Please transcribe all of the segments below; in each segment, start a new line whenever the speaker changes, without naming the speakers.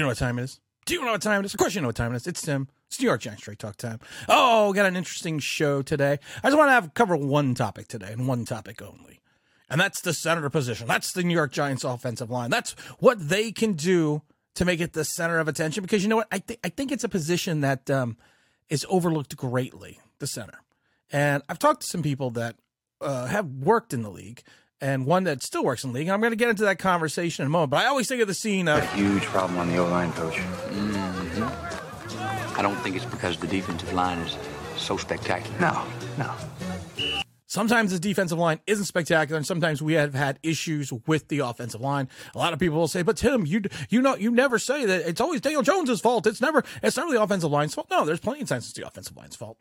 You know what time it is? Do you know what time it is? Of course you know what time it is. It's Tim. It's New York Giants Straight Talk time. Oh, got an interesting show today. I just want to have cover one topic today and one topic only. And that's the center position. That's the New York Giants offensive line. That's what they can do to make it the center of attention because you know what? I think I think it's a position that um, is overlooked greatly, the center. And I've talked to some people that uh, have worked in the league and one that still works in league. And I'm going to get into that conversation in a moment. But I always think of the scene of
A huge problem on the O line, coach. Mm-hmm.
I don't think it's because the defensive line is so spectacular.
No, no.
sometimes the defensive line isn't spectacular, and sometimes we have had issues with the offensive line. A lot of people will say, "But Tim, you you know you never say that it's always Daniel Jones's fault. It's never it's never the offensive line's fault." No, there's plenty of times it's the offensive line's fault.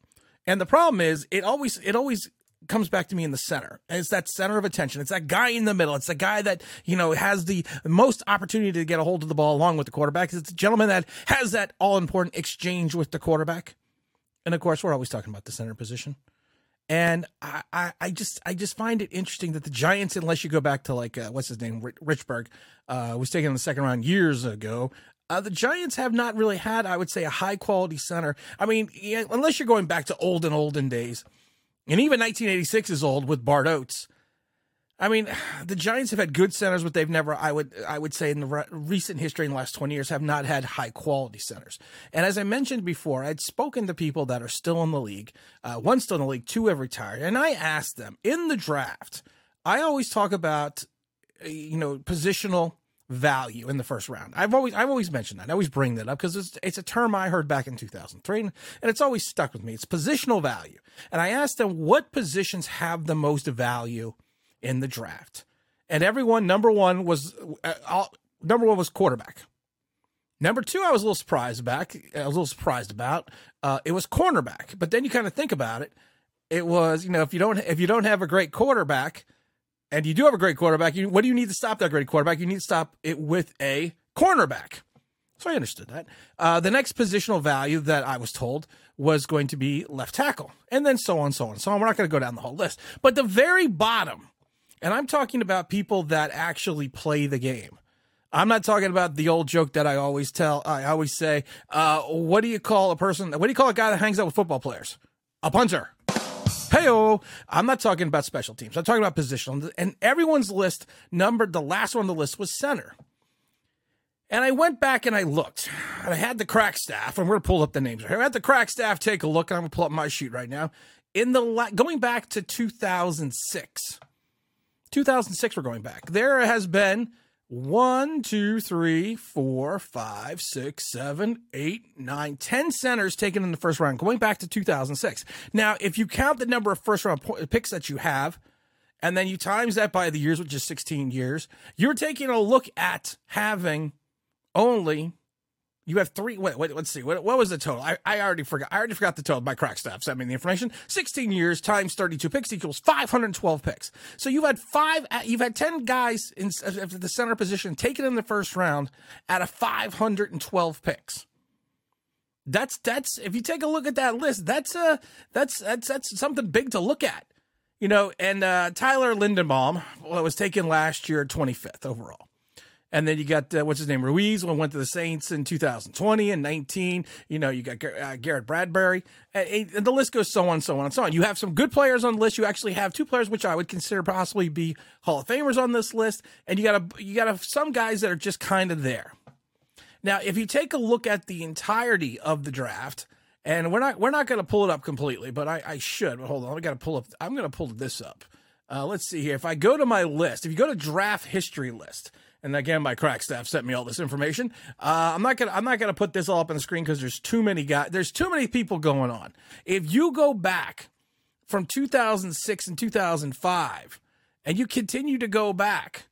And the problem is, it always it always comes back to me in the center. And it's that center of attention. It's that guy in the middle. It's the guy that, you know, has the most opportunity to get a hold of the ball along with the quarterback. It's the gentleman that has that all important exchange with the quarterback. And of course, we're always talking about the center position. And I, I, I just I just find it interesting that the Giants, unless you go back to like uh, what's his name, Richburg, uh, was taken in the second round years ago. Uh, the Giants have not really had, I would say, a high quality center. I mean, unless you're going back to olden olden days, and even 1986 is old with Bart Oates. I mean, the Giants have had good centers, but they've never, I would, I would say, in the re- recent history in the last 20 years, have not had high quality centers. And as I mentioned before, I'd spoken to people that are still in the league. Uh, one still in the league, two have retired, and I asked them in the draft. I always talk about, uh, you know, positional value in the first round. I've always, I've always mentioned that. I always bring that up because it's, it's a term I heard back in 2003, and it's always stuck with me. It's positional value. And I asked them what positions have the most value in the draft. And everyone, number one was uh, all, number one was quarterback. Number two, I was a little surprised back I was a little surprised about. Uh, it was cornerback. But then you kind of think about it. It was you know if you don't if you don't have a great quarterback, and you do have a great quarterback, you, what do you need to stop that great quarterback? You need to stop it with a cornerback. So I understood that. Uh, the next positional value that I was told was going to be left tackle, and then so on, so on, so on. We're not going to go down the whole list, but the very bottom, and I'm talking about people that actually play the game. I'm not talking about the old joke that I always tell. I always say, uh, "What do you call a person? What do you call a guy that hangs out with football players? A punter." Heyo, I'm not talking about special teams. I'm talking about positional. And everyone's list numbered. The last one on the list was center. And I went back and I looked, and I had the crack staff. And we're gonna pull up the names. I had the crack staff take a look, and I'm gonna pull up my sheet right now. In the la- going back to 2006, 2006, we're going back. There has been one, two, three, four, five, six, seven, eight, nine, ten centers taken in the first round, going back to 2006. Now, if you count the number of first round picks that you have, and then you times that by the years, which is 16 years, you're taking a look at having only you have three. Wait, wait let's see. What, what was the total? I, I already forgot. I already forgot the total. My crack staff I mean, the information. 16 years times 32 picks equals 512 picks. So you've had five. You've had 10 guys in the center position taken in the first round out of 512 picks. That's that's if you take a look at that list, that's uh that's that's that's something big to look at. You know, and uh, Tyler Linderbaum well, was taken last year 25th overall. And then you got uh, what's his name Ruiz one went to the Saints in 2020 and 19. You know you got uh, Garrett Bradbury, and, and the list goes so on, so on, and so on. You have some good players on the list. You actually have two players which I would consider possibly be Hall of Famers on this list, and you got a, you got a, some guys that are just kind of there. Now, if you take a look at the entirety of the draft, and we're not we're not going to pull it up completely, but I, I should. But hold on, I got to pull up. I'm going to pull this up. Uh, let's see here. If I go to my list, if you go to draft history list, and again, my crack staff sent me all this information. Uh, I'm not gonna I'm not gonna put this all up on the screen because there's too many guys. There's too many people going on. If you go back from 2006 and 2005, and you continue to go back,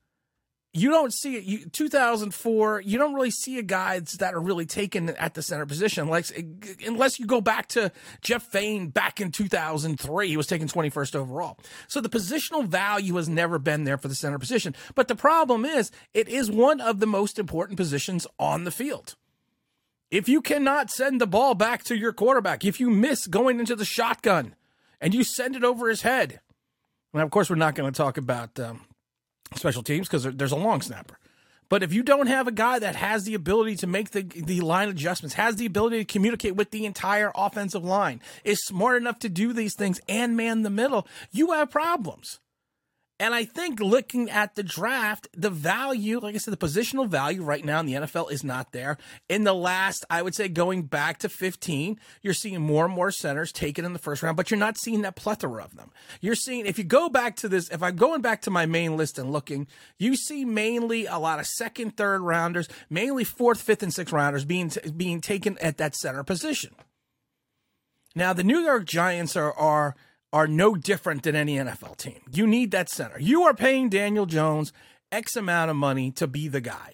you don't see it. You 2004, you don't really see a guys that are really taken at the center position, like unless you go back to Jeff Faine back in 2003, he was taken 21st overall. So the positional value has never been there for the center position. But the problem is, it is one of the most important positions on the field. If you cannot send the ball back to your quarterback, if you miss going into the shotgun and you send it over his head, and of course, we're not going to talk about um, special teams because there's a long snapper. But if you don't have a guy that has the ability to make the the line adjustments, has the ability to communicate with the entire offensive line, is smart enough to do these things and man the middle, you have problems. And I think looking at the draft, the value, like I said, the positional value right now in the NFL is not there. In the last, I would say going back to 15, you're seeing more and more centers taken in the first round, but you're not seeing that plethora of them. You're seeing, if you go back to this, if I'm going back to my main list and looking, you see mainly a lot of second, third rounders, mainly fourth, fifth, and sixth rounders being, being taken at that center position. Now, the New York Giants are, are, are no different than any NFL team. You need that center. You are paying Daniel Jones X amount of money to be the guy.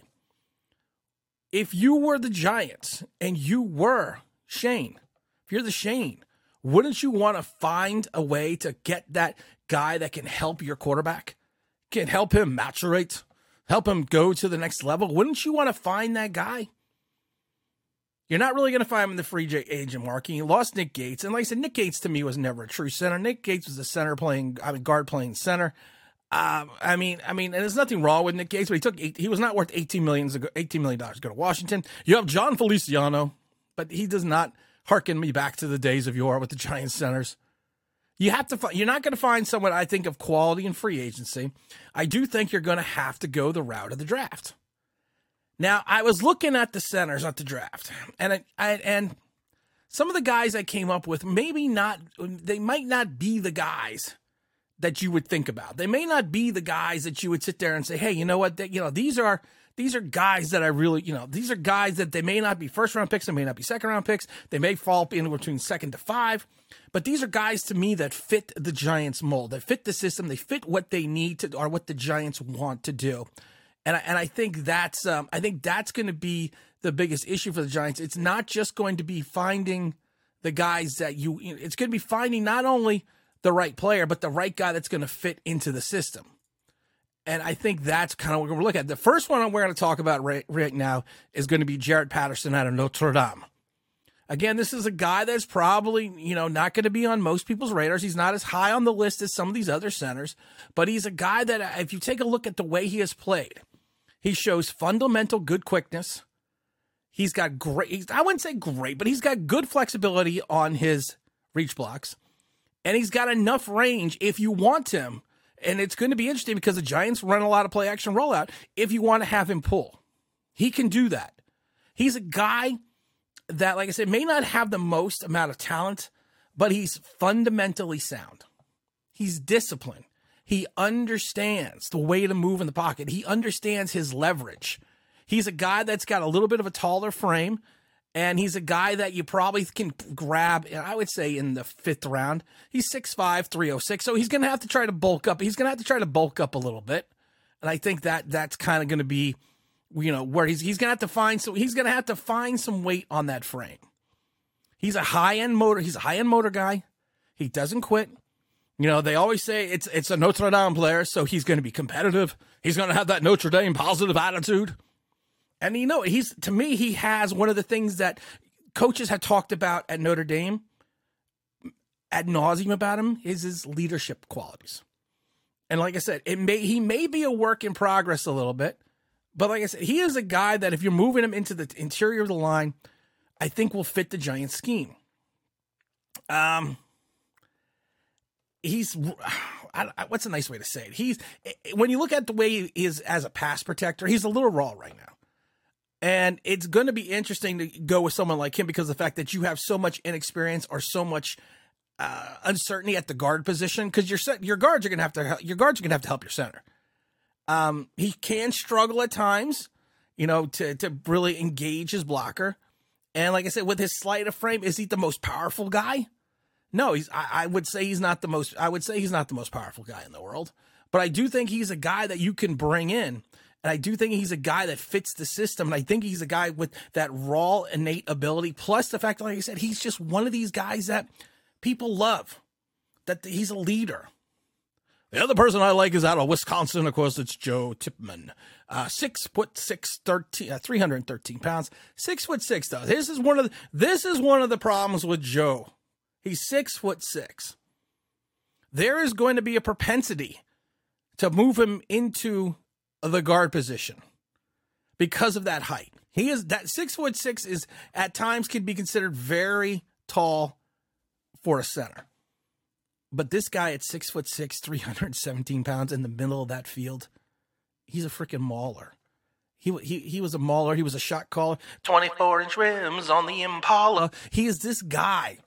If you were the Giants and you were Schoen, if you're the Schoen, wouldn't you want to find a way to get that guy that can help your quarterback, can help him maturate, help him go to the next level? Wouldn't you want to find that guy? You're not really going to find him in the free agent market. You lost Nick Gates, and like I said, Nick Gates to me was never a true center. Nick Gates was a center playing, I mean, guard playing center. Um, I mean, I mean, and there's nothing wrong with Nick Gates, but he took eight, he was not worth 18 million, 18 million dollars to go to Washington. You have Jon Feliciano, but he does not harken me back to the days of yore with the Giants centers. You have to find, you're not going to find someone I think of quality in free agency. I do think you're going to have to go the route of the draft. Now, I was looking at the centers at the draft, and I, I, and some of the guys I came up with maybe not they might not be the guys that you would think about. They may not be the guys that you would sit there and say, "Hey, you know what? They, you know, these are these are guys that I really, you know, these are guys that they may not be first round picks, they may not be second round picks, they may fall in between second to five, but these are guys to me that fit the Giants mold, that fit the system, they fit what they need to or what the Giants want to do." And I, and I think that's um, I think that's going to be the biggest issue for the Giants. It's not just going to be finding the guys that you. It's going to be finding not only the right player, but the right guy that's going to fit into the system. And I think that's kind of what we're looking at. The first one we're going to talk about right, right now is going to be Jarrett Patterson out of Notre Dame. Again, this is a guy that's probably, you know, not going to be on most people's radars. He's not as high on the list as some of these other centers, but he's a guy that, if you take a look at the way he has played, he shows fundamental good quickness. He's got great, I wouldn't say great, but he's got good flexibility on his reach blocks. And he's got enough range if you want him. And it's going to be interesting because the Giants run a lot of play action rollout if you want to have him pull. He can do that. He's a guy that, like I said, may not have the most amount of talent, but he's fundamentally sound. He's disciplined. He understands the way to move in the pocket. He understands his leverage. He's a guy that's got a little bit of a taller frame, and he's a guy that you probably can grab, I would say, in the fifth round. He's 6'5, 306, so he's going to have to try to bulk up. He's going to have to try to bulk up a little bit. And I think that that's kind of going to be, you know, where he's, he's going to have to find, so he's going to have to find some weight on that frame. He's a high end motor. He's a high end motor guy. He doesn't quit. You know, they always say it's it's a Notre Dame player, so he's going to be competitive. He's going to have that Notre Dame positive attitude. And you know, he's to me, he has one of the things that coaches had talked about at Notre Dame ad nauseum about him is his leadership qualities. And like I said, it may he may be a work in progress a little bit, but like I said, he is a guy that if you're moving him into the interior of the line, I think will fit the Giants scheme. Um, he's what's a nice way to say it? He's when you look at the way he is as a pass protector, he's a little raw right now. And it's going to be interesting to go with someone like him because the fact that you have so much inexperience or so much uh, uncertainty at the guard position because your your guards are going to have to your guards are going to have to help your center. Um, he can struggle at times, you know, to to really engage his blocker. And like I said, with his sleight of frame, is he the most powerful guy? No, he's. I, I, would say he's not the most. I would say he's not the most powerful guy in the world. But I do think he's a guy that you can bring in, and I do think he's a guy that fits the system. And I think he's a guy with that raw innate ability, plus the fact, like I said, he's just one of these guys that people love. That he's a leader. The other person I like is out of Wisconsin. Of course, it's Joe Tippmann. Uh, six foot six, 13, uh, 313 pounds. Six foot six, though. This is one of the, this is one of the problems with Joe He's six foot six. There is going to be a propensity to move him into the guard position. because of that height. He is that six foot six is at times can be considered very tall for a center. But this guy at six foot six, 317 pounds in the middle of that field, he's a freaking mauler. He, he, he was a mauler. He was a shot caller. 24 inch rims on the Impala. He is this guy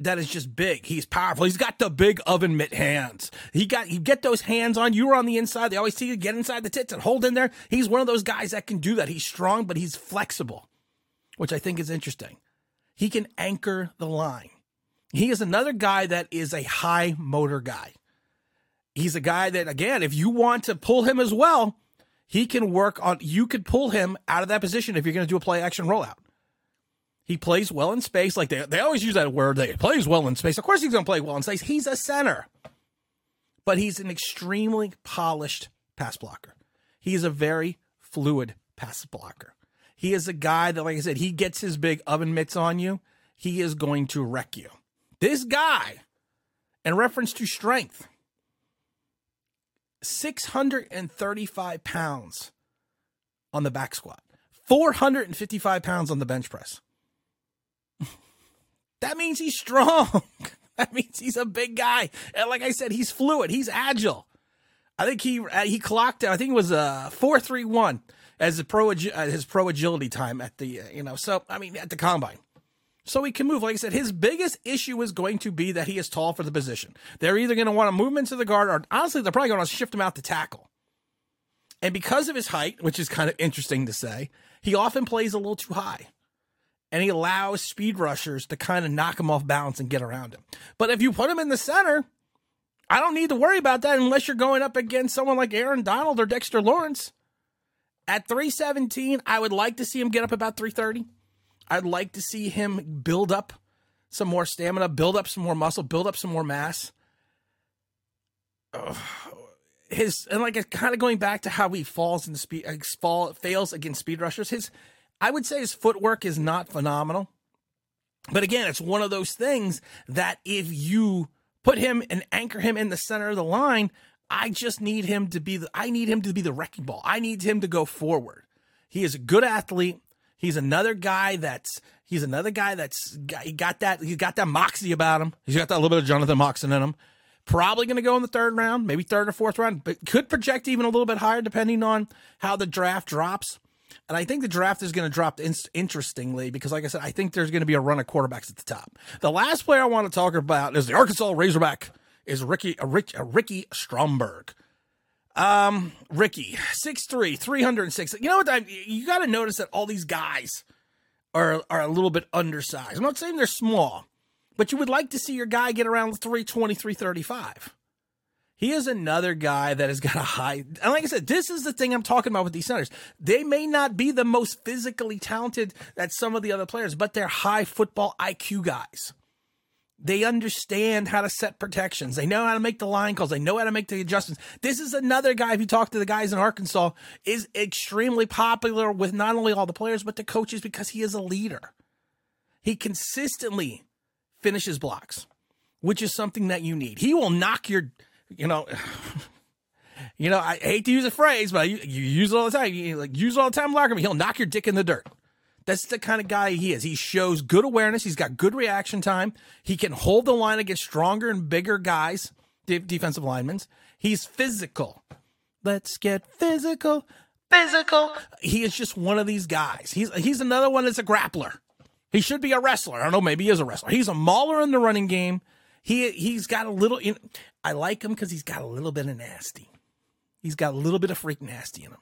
that is just big. He's powerful. He's got the big oven mitt hands. He got you get those hands on. You were on the inside. They always see you get inside the tits and hold in there. He's one of those guys that can do that. He's strong, but he's flexible, which I think is interesting. He can anchor the line. He is another guy that is a high motor guy. He's a guy that again, if you want to pull him as well, he can work on you could pull him out of that position if you're going to do a play action rollout. He plays well in space. Like they, they always use that word. They plays well in space. Of course he's going to play well in space. He's a center, but he's an extremely polished pass blocker. He is a very fluid pass blocker. He is a guy that, like I said, he gets his big oven mitts on you. He is going to wreck you. This guy, in reference to strength, 635 pounds on the back squat, 455 pounds on the bench press. That means he's strong. that means he's a big guy. And like I said, he's fluid. He's agile. I think he uh, he clocked. I think it was a four three one as a pro uh, his pro agility time at the uh, you know. So I mean at the combine. So he can move. Like I said, his biggest issue is going to be that he is tall for the position. They're either going to want to move him into the guard, or honestly, they're probably going to shift him out to tackle. And because of his height, which is kind of interesting to say, he often plays a little too high and he allows speed rushers to kind of knock him off balance and get around him. But if you put him in the center, I don't need to worry about that unless you're going up against someone like Aaron Donald or Dexter Lawrence. At 317, I would like to see him get up about 330. I'd like to see him build up some more stamina, build up some more muscle, build up some more mass. Ugh. His and like kind of going back to how he falls in the speed, uh, fall fails against speed rushers. His I would say his footwork is not phenomenal. But again, it's one of those things that if you put him and anchor him in the center of the line, I just need him to be the I need him to be the wrecking ball. I need him to go forward. He is a good athlete. He's another guy that's he's another guy that's he got that he's got that moxie about him. He's got that little bit of Jonathan Moxon in him. Probably going to go in the third round, maybe third or fourth round, but could project even a little bit higher depending on how the draft drops. And I think the draft is going to drop in- interestingly because, like I said, I think there's going to be a run of quarterbacks at the top. The last player I want to talk about is the Arkansas Razorback, is Ricky uh, uh, Ricky Stromberg. Um, Ricky, 6'3", 306. You know what? I, you got to notice that all these guys are are a little bit undersized. I'm not saying they're small, but you would like to see your guy get around 320, 335. He is another guy that has got a high. And like I said, this is the thing I'm talking about with these centers. They may not be the most physically talented that some of the other players, but they're high football IQ guys. They understand how to set protections. They know how to make the line calls. They know how to make the adjustments. This is another guy, if you talk to the guys in Arkansas, is extremely popular with not only all the players, but the coaches because he is a leader. He consistently finishes blocks, which is something that you need. He will knock your, you know, you know, I hate to use a phrase, but you, you use it all the time. You like use it all the time, Larkin. He'll knock your dick in the dirt. That's the kind of guy he is. He shows good awareness. He's got good reaction time. He can hold the line against stronger and bigger guys, defensive linemen. He's physical. Let's get physical. Physical. He is just one of these guys. He's he's another one that's a grappler. He should be a wrestler. I don't know. Maybe he is a wrestler. He's a mauler in the running game. He he's got a little. You know, I like him because he's got a little bit of nasty. He's got a little bit of freak nasty in him.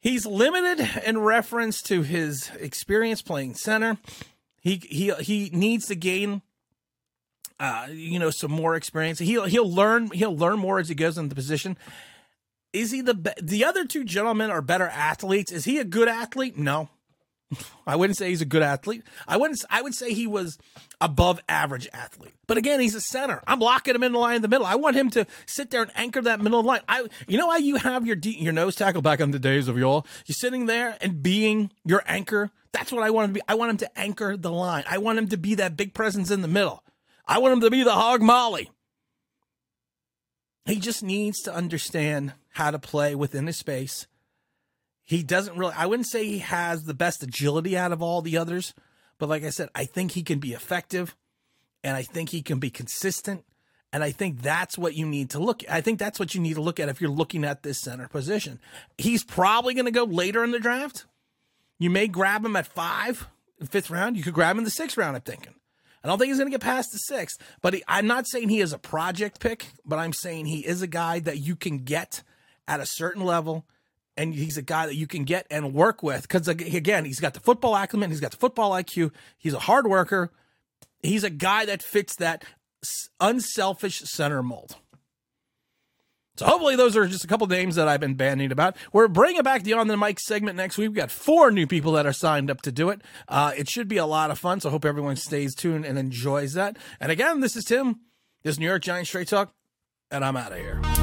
He's limited in reference to his experience playing center. He he he needs to gain uh, you know some more experience. He'll he'll learn he'll learn more as he goes into the position. Is he the be- the other two gentlemen are better athletes? Is he a good athlete? No. I wouldn't say he's a good athlete. I wouldn't. I would say he was above average athlete. But again, he's a center. I'm blocking him in the line in the middle. I want him to sit there and anchor that middle line. I, you know how you have your your nose tackle back in the days of y'all. You're sitting there and being your anchor. That's what I want him to be. I want him to anchor the line. I want him to be that big presence in the middle. I want him to be the hog molly. He just needs to understand how to play within his space He doesn't really, I wouldn't say he has the best agility out of all the others, but like I said, I think he can be effective and I think he can be consistent. And I think that's what you need to look. I think that's what you need to look at if you're looking at this center position. He's probably going to go later in the draft. You may grab him at five, fifth round. You could grab him in the sixth round. I'm thinking. I don't think he's going to get past the sixth, but he, I'm not saying he is a project pick, but I'm saying he is a guy that you can get at a certain level. And he's a guy that you can get and work with because, again, he's got the football acumen, he's got the football IQ, he's a hard worker. He's a guy that fits that unselfish center mold. So hopefully those are just a couple names that I've been bandying about. We're bringing back the on the mic segment next week. We've got four new people that are signed up to do it. Uh, it should be a lot of fun. So I hope everyone stays tuned and enjoys that. And again, this is Tim. This is New York Giants Straight Talk, and I'm out of here.